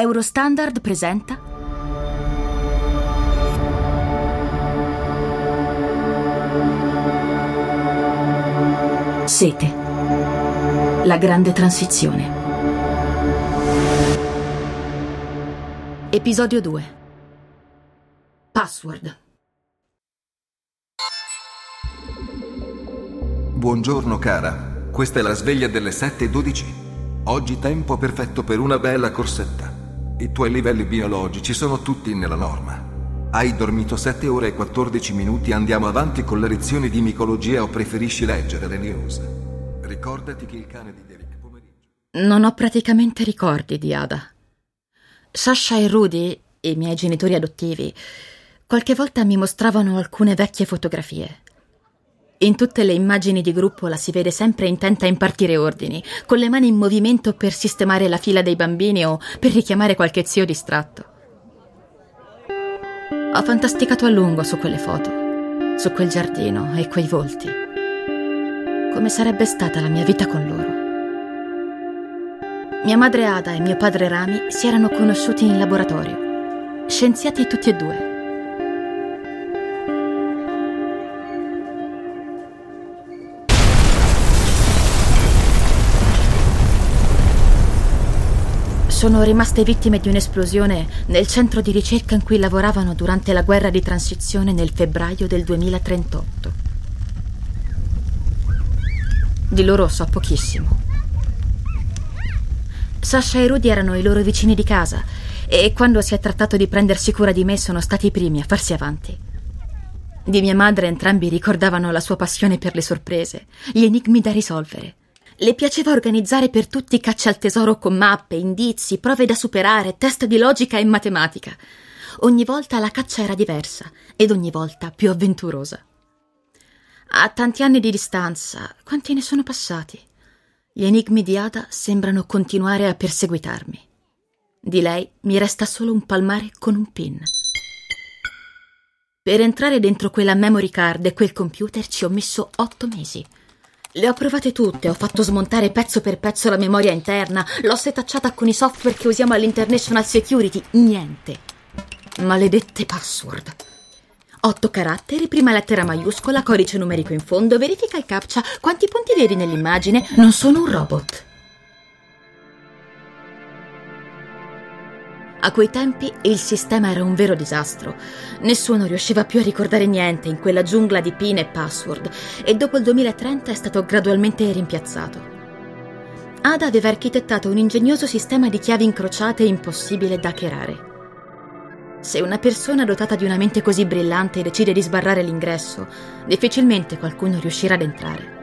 Eurostandard presenta Sete. La grande transizione. Episodio 2. Password. Buongiorno cara, questa è la sveglia delle 7.12. Oggi tempo perfetto per una bella corsetta. I tuoi livelli biologici sono tutti nella norma. Hai dormito 7 ore e 14 minuti, andiamo avanti con le lezioni di micologia o preferisci leggere le news? Ricordati che il cane di Derek pomeriggio... Non ho praticamente ricordi di Ada. Sasha e Rudy, i miei genitori adottivi, qualche volta mi mostravano alcune vecchie fotografie. In tutte le immagini di gruppo la si vede sempre intenta a impartire ordini, con le mani in movimento per sistemare la fila dei bambini o per richiamare qualche zio distratto. Ho fantasticato a lungo su quelle foto, su quel giardino e quei volti. Come sarebbe stata la mia vita con loro. Mia madre Ada e mio padre Rami si erano conosciuti in laboratorio, scienziati tutti e due. Sono rimaste vittime di un'esplosione nel centro di ricerca in cui lavoravano durante la guerra di transizione nel febbraio del 2038. Di loro so pochissimo. Sasha e Rudy erano i loro vicini di casa e quando si è trattato di prendersi cura di me sono stati i primi a farsi avanti. Di mia madre entrambi ricordavano la sua passione per le sorprese, gli enigmi da risolvere le piaceva organizzare per tutti cacce al tesoro con mappe, indizi, prove da superare, test di logica e matematica. Ogni volta la caccia era diversa ed ogni volta più avventurosa. A tanti anni di distanza, quanti ne sono passati? Gli enigmi di Ada sembrano continuare a perseguitarmi. Di lei mi resta solo un palmare con un pin. Per entrare dentro quella memory card e quel computer ci ho messo otto mesi. Le ho provate tutte, ho fatto smontare pezzo per pezzo la memoria interna, l'ho setacciata con i software che usiamo all'International Security, niente. Maledette password. Otto caratteri, prima lettera maiuscola, codice numerico in fondo, verifica il captcha, quanti punti vedi nell'immagine? Non sono un robot. A quei tempi il sistema era un vero disastro. Nessuno riusciva più a ricordare niente in quella giungla di PIN e password e dopo il 2030 è stato gradualmente rimpiazzato. Ada aveva architettato un ingegnoso sistema di chiavi incrociate impossibile da hackerare. Se una persona dotata di una mente così brillante decide di sbarrare l'ingresso, difficilmente qualcuno riuscirà ad entrare.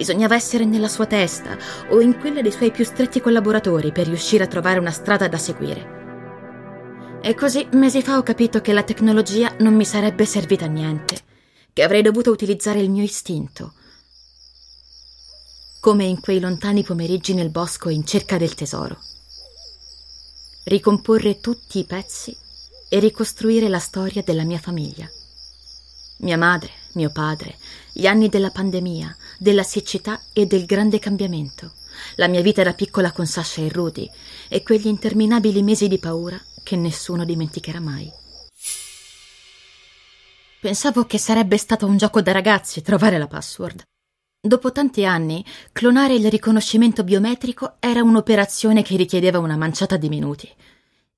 Bisognava essere nella sua testa o in quella dei suoi più stretti collaboratori per riuscire a trovare una strada da seguire. E così mesi fa ho capito che la tecnologia non mi sarebbe servita a niente, che avrei dovuto utilizzare il mio istinto. Come in quei lontani pomeriggi nel bosco in cerca del tesoro. Ricomporre tutti i pezzi e ricostruire la storia della mia famiglia. Mia madre, mio padre, gli anni della pandemia, della siccità e del grande cambiamento, la mia vita da piccola con Sasha e Rudy e quegli interminabili mesi di paura che nessuno dimenticherà mai. Pensavo che sarebbe stato un gioco da ragazzi trovare la password. Dopo tanti anni, clonare il riconoscimento biometrico era un'operazione che richiedeva una manciata di minuti.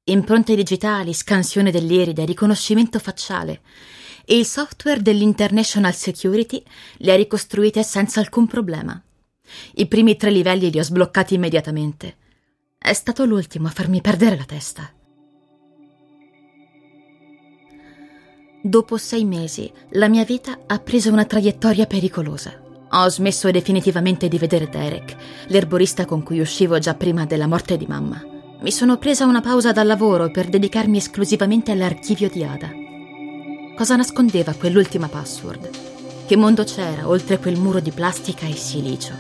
Impronte digitali, scansione dell'iride, riconoscimento facciale e il software dell'International Security le ha ricostruite senza alcun problema. I primi tre livelli li ho sbloccati immediatamente. È stato l'ultimo a farmi perdere la testa. Dopo sei mesi, la mia vita ha preso una traiettoria pericolosa. Ho smesso definitivamente di vedere Derek, l'erborista con cui uscivo già prima della morte di mamma. Mi sono presa una pausa dal lavoro per dedicarmi esclusivamente all'archivio di Ada. Cosa nascondeva quell'ultima password? Che mondo c'era oltre quel muro di plastica e silicio?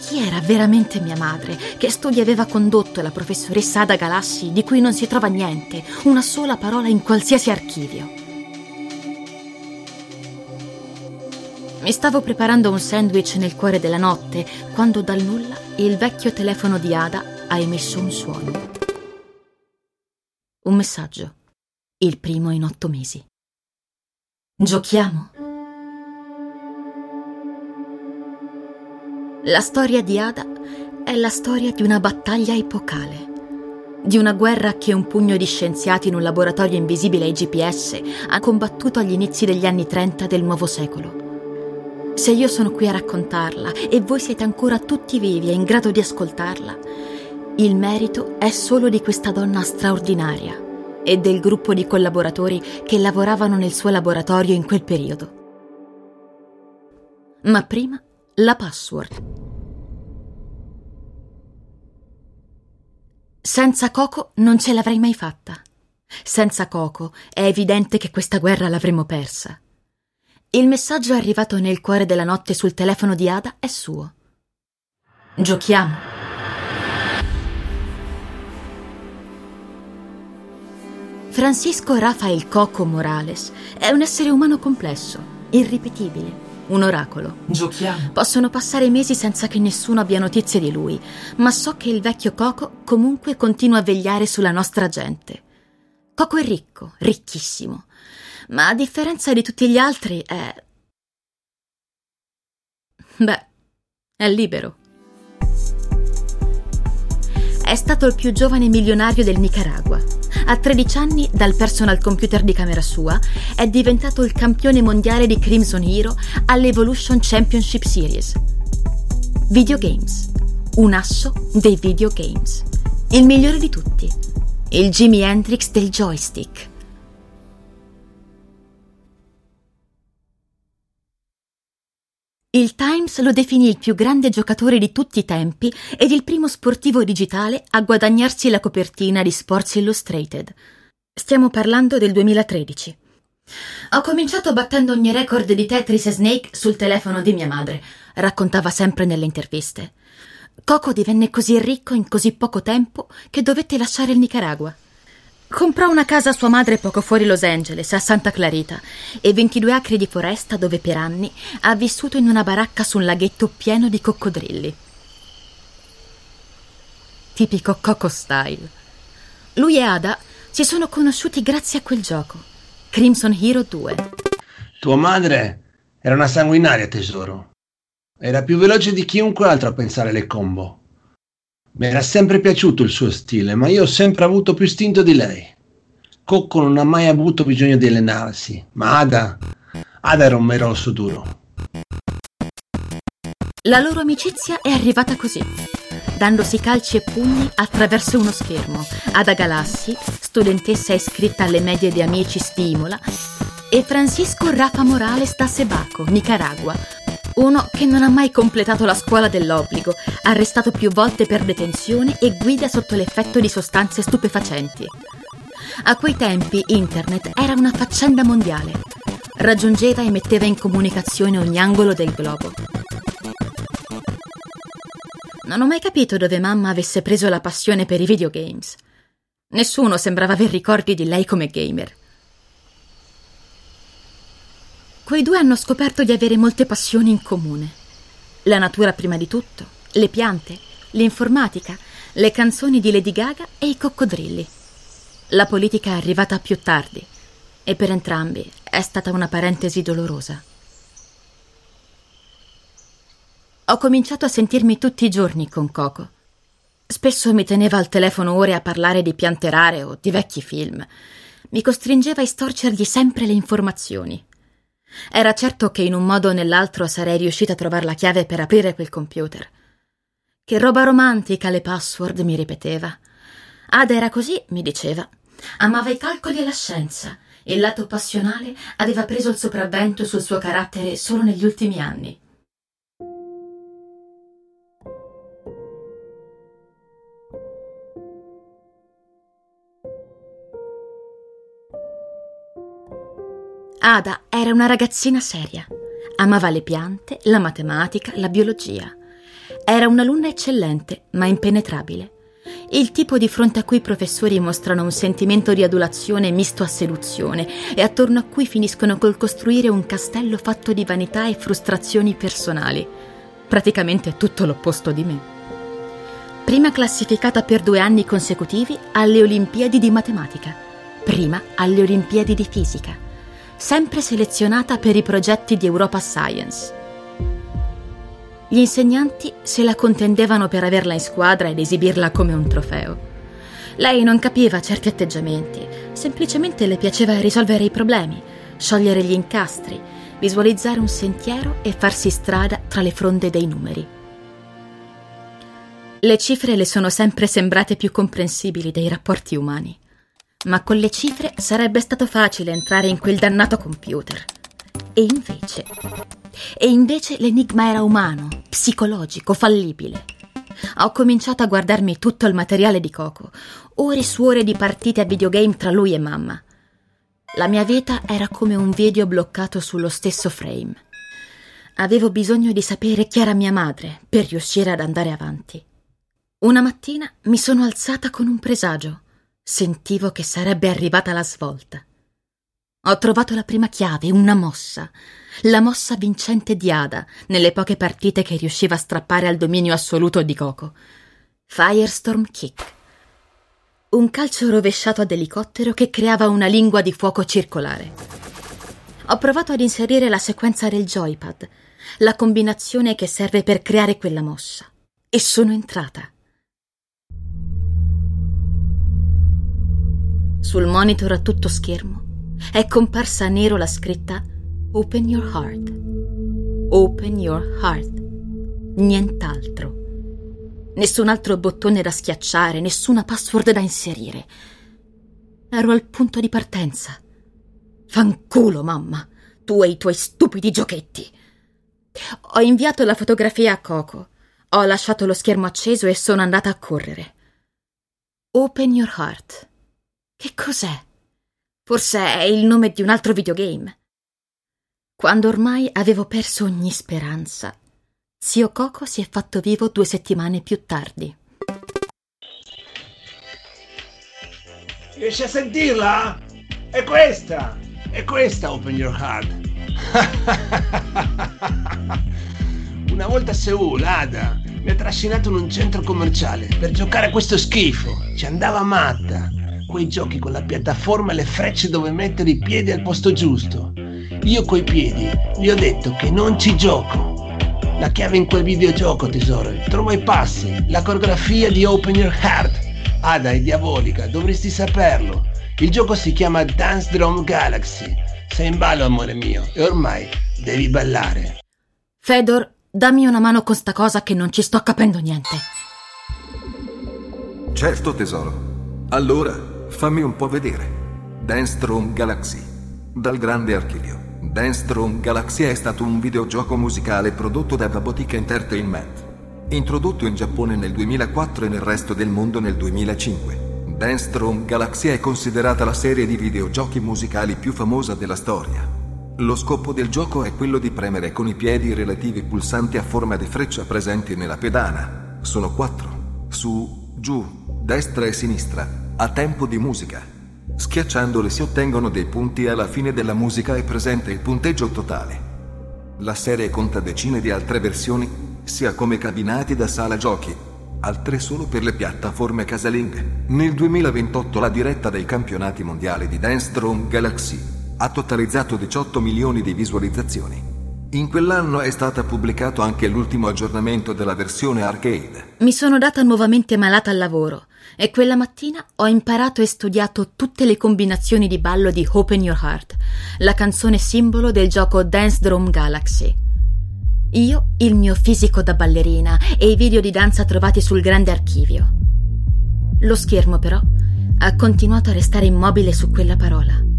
Chi era veramente mia madre? Che studi aveva condotto la professoressa Ada Galassi di cui non si trova niente, una sola parola in qualsiasi archivio? Mi stavo preparando un sandwich nel cuore della notte quando dal nulla il vecchio telefono di Ada ha emesso un suono. Un messaggio. Il primo in otto mesi. Giochiamo? La storia di Ada è la storia di una battaglia epocale di una guerra che un pugno di scienziati in un laboratorio invisibile ai GPS ha combattuto agli inizi degli anni 30 del nuovo secolo. Se io sono qui a raccontarla e voi siete ancora tutti vivi e in grado di ascoltarla, il merito è solo di questa donna straordinaria e del gruppo di collaboratori che lavoravano nel suo laboratorio in quel periodo. Ma prima la password. Senza Coco non ce l'avrei mai fatta. Senza Coco è evidente che questa guerra l'avremmo persa. Il messaggio arrivato nel cuore della notte sul telefono di Ada è suo. Giochiamo. Francisco Rafael Coco Morales è un essere umano complesso, irripetibile un oracolo. Giochiamo. Possono passare mesi senza che nessuno abbia notizie di lui, ma so che il vecchio Coco comunque continua a vegliare sulla nostra gente. Coco è ricco, ricchissimo, ma a differenza di tutti gli altri è... Beh, è libero. È stato il più giovane milionario del Nicaragua. A 13 anni, dal personal computer di camera sua, è diventato il campione mondiale di Crimson Hero all'Evolution Championship Series. Videogames. Un asso dei videogames. Il migliore di tutti. Il Jimi Hendrix del joystick. Il Times lo definì il più grande giocatore di tutti i tempi ed il primo sportivo digitale a guadagnarsi la copertina di Sports Illustrated. Stiamo parlando del 2013. Ho cominciato battendo ogni record di Tetris e Snake sul telefono di mia madre, raccontava sempre nelle interviste. Coco divenne così ricco in così poco tempo che dovette lasciare il Nicaragua. Comprò una casa a sua madre poco fuori Los Angeles, a Santa Clarita, e 22 acri di foresta dove per anni ha vissuto in una baracca su un laghetto pieno di coccodrilli. Tipico Coco style. Lui e Ada si sono conosciuti grazie a quel gioco, Crimson Hero 2. Tua madre era una sanguinaria, tesoro. Era più veloce di chiunque altro a pensare le combo. Mi era sempre piaciuto il suo stile, ma io ho sempre avuto più istinto di lei. Cocco non ha mai avuto bisogno di allenarsi, ma Ada, Ada era un mero osso duro. La loro amicizia è arrivata così, dandosi calci e pugni attraverso uno schermo. Ada Galassi, studentessa iscritta alle medie di amici Stimola, e Francisco Rafa Morales da Sebaco, Nicaragua, uno che non ha mai completato la scuola dell'obbligo, arrestato più volte per detenzione e guida sotto l'effetto di sostanze stupefacenti. A quei tempi internet era una faccenda mondiale. Raggiungeva e metteva in comunicazione ogni angolo del globo. Non ho mai capito dove mamma avesse preso la passione per i videogames. Nessuno sembrava aver ricordi di lei come gamer. Quei due hanno scoperto di avere molte passioni in comune. La natura prima di tutto, le piante, l'informatica, le canzoni di Lady Gaga e i coccodrilli. La politica è arrivata più tardi e per entrambi è stata una parentesi dolorosa. Ho cominciato a sentirmi tutti i giorni con Coco. Spesso mi teneva al telefono ore a parlare di piante rare o di vecchi film. Mi costringeva a istorcergli sempre le informazioni. Era certo che in un modo o nell'altro sarei riuscita a trovare la chiave per aprire quel computer. Che roba romantica le password, mi ripeteva. Ada era così, mi diceva. Amava i calcoli e la scienza. Il lato passionale aveva preso il sopravvento sul suo carattere solo negli ultimi anni. Ada era una ragazzina seria. Amava le piante, la matematica, la biologia. Era un'alunna eccellente, ma impenetrabile. Il tipo di fronte a cui i professori mostrano un sentimento di adulazione misto a seduzione e attorno a cui finiscono col costruire un castello fatto di vanità e frustrazioni personali. Praticamente tutto l'opposto di me. prima classificata per due anni consecutivi alle Olimpiadi di matematica, prima alle Olimpiadi di fisica, sempre selezionata per i progetti di Europa Science. Gli insegnanti se la contendevano per averla in squadra ed esibirla come un trofeo. Lei non capiva certi atteggiamenti, semplicemente le piaceva risolvere i problemi, sciogliere gli incastri, visualizzare un sentiero e farsi strada tra le fronde dei numeri. Le cifre le sono sempre sembrate più comprensibili dei rapporti umani, ma con le cifre sarebbe stato facile entrare in quel dannato computer. E invece... E invece l'enigma era umano, psicologico, fallibile. Ho cominciato a guardarmi tutto il materiale di Coco, ore su ore di partite a videogame tra lui e mamma. La mia vita era come un video bloccato sullo stesso frame. Avevo bisogno di sapere chi era mia madre per riuscire ad andare avanti. Una mattina mi sono alzata con un presagio. Sentivo che sarebbe arrivata la svolta. Ho trovato la prima chiave, una mossa, la mossa vincente di Ada nelle poche partite che riusciva a strappare al dominio assoluto di Coco. Firestorm Kick. Un calcio rovesciato ad elicottero che creava una lingua di fuoco circolare. Ho provato ad inserire la sequenza del joypad, la combinazione che serve per creare quella mossa, e sono entrata. Sul monitor a tutto schermo è comparsa a nero la scritta Open your heart. Open your heart. Nient'altro. Nessun altro bottone da schiacciare, nessuna password da inserire. Ero al punto di partenza. Fanculo, mamma, tu e i tuoi stupidi giochetti. Ho inviato la fotografia a Coco. Ho lasciato lo schermo acceso e sono andata a correre. Open your heart. Che cos'è? Forse è il nome di un altro videogame. Quando ormai avevo perso ogni speranza, zio Coco si è fatto vivo due settimane più tardi. Riesci a sentirla? È questa! È questa Open Your Heart! Una volta a Seul, Ada mi ha trascinato in un centro commerciale per giocare a questo schifo. Ci andava matta. Quei giochi con la piattaforma e le frecce dove mettere i piedi al posto giusto. Io coi piedi gli ho detto che non ci gioco. La chiave in quel videogioco, tesoro. Trovo i passi, la coreografia di Open Your Heart. Ada è diabolica, dovresti saperlo. Il gioco si chiama Dance Drum Galaxy. Sei in ballo, amore mio, e ormai devi ballare. Fedor, dammi una mano con sta cosa che non ci sto capendo niente. Certo, tesoro. Allora, fammi un po' vedere. Dance Galaxy, dal grande archivio. Dance Galaxy è stato un videogioco musicale prodotto da Babotic Entertainment, introdotto in Giappone nel 2004 e nel resto del mondo nel 2005. Dance Galaxy è considerata la serie di videogiochi musicali più famosa della storia. Lo scopo del gioco è quello di premere con i piedi i relativi pulsanti a forma di freccia presenti nella pedana. Sono quattro. Su, giù, destra e sinistra, a tempo di musica. Schiacciandole si ottengono dei punti e alla fine della musica è presente il punteggio totale. La serie conta decine di altre versioni, sia come cabinati da sala giochi, altre solo per le piattaforme casalinghe. Nel 2028 la diretta dei campionati mondiali di Dance Drum Galaxy ha totalizzato 18 milioni di visualizzazioni. In quell'anno è stato pubblicato anche l'ultimo aggiornamento della versione arcade. Mi sono data nuovamente malata al lavoro e quella mattina ho imparato e studiato tutte le combinazioni di ballo di Open Your Heart, la canzone simbolo del gioco Dance Drum Galaxy. Io, il mio fisico da ballerina e i video di danza trovati sul grande archivio. Lo schermo, però, ha continuato a restare immobile su quella parola.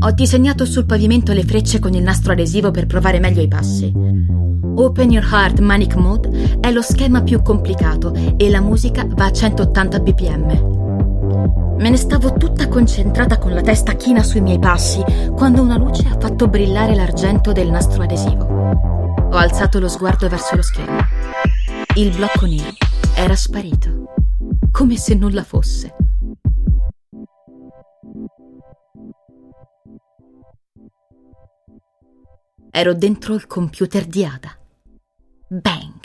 Ho disegnato sul pavimento le frecce con il nastro adesivo per provare meglio i passi. Open Your Heart Manic Mode è lo schema più complicato e la musica va a 180 bpm. Me ne stavo tutta concentrata con la testa china sui miei passi quando una luce ha fatto brillare l'argento del nastro adesivo. Ho alzato lo sguardo verso lo schermo. Il blocco nero era sparito, come se nulla fosse. Ero dentro il computer di Ada. Bang!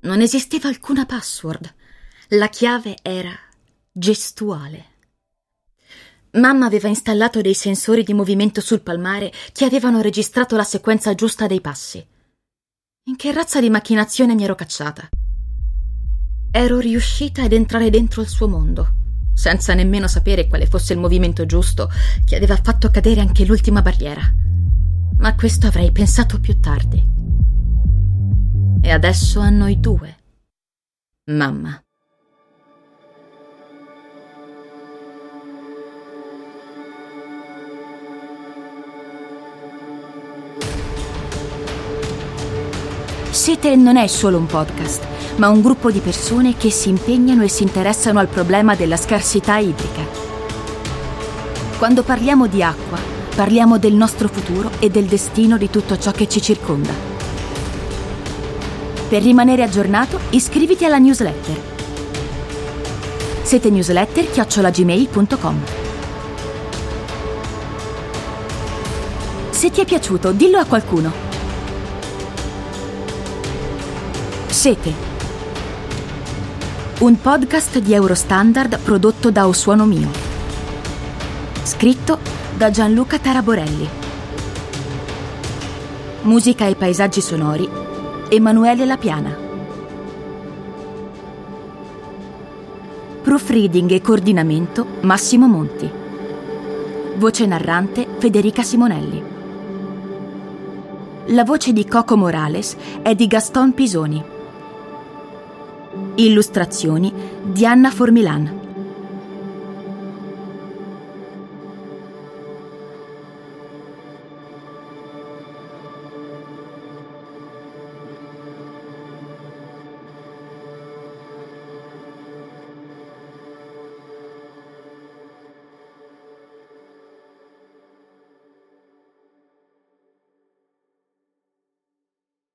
Non esisteva alcuna password. La chiave era gestuale. Mamma aveva installato dei sensori di movimento sul palmare che avevano registrato la sequenza giusta dei passi. In che razza di macchinazione mi ero cacciata? Ero riuscita ad entrare dentro il suo mondo, senza nemmeno sapere quale fosse il movimento giusto che aveva fatto cadere anche l'ultima barriera. Ma questo avrei pensato più tardi. E adesso a noi due. Mamma. Siete non è solo un podcast, ma un gruppo di persone che si impegnano e si interessano al problema della scarsità idrica. Quando parliamo di acqua, parliamo del nostro futuro e del destino di tutto ciò che ci circonda. Per rimanere aggiornato, iscriviti alla newsletter. Siete newsletter chiocciolagmail.com. Se ti è piaciuto, dillo a qualcuno. Sete. Un podcast di Eurostandard prodotto da Osuono Mio. Scritto da Gianluca Taraborelli. Musica e paesaggi sonori Emanuele Lapiana. Proofreading e coordinamento Massimo Monti. Voce narrante Federica Simonelli. La voce di Coco Morales è di Gaston Pisoni. Illustrazioni di Anna Formilan.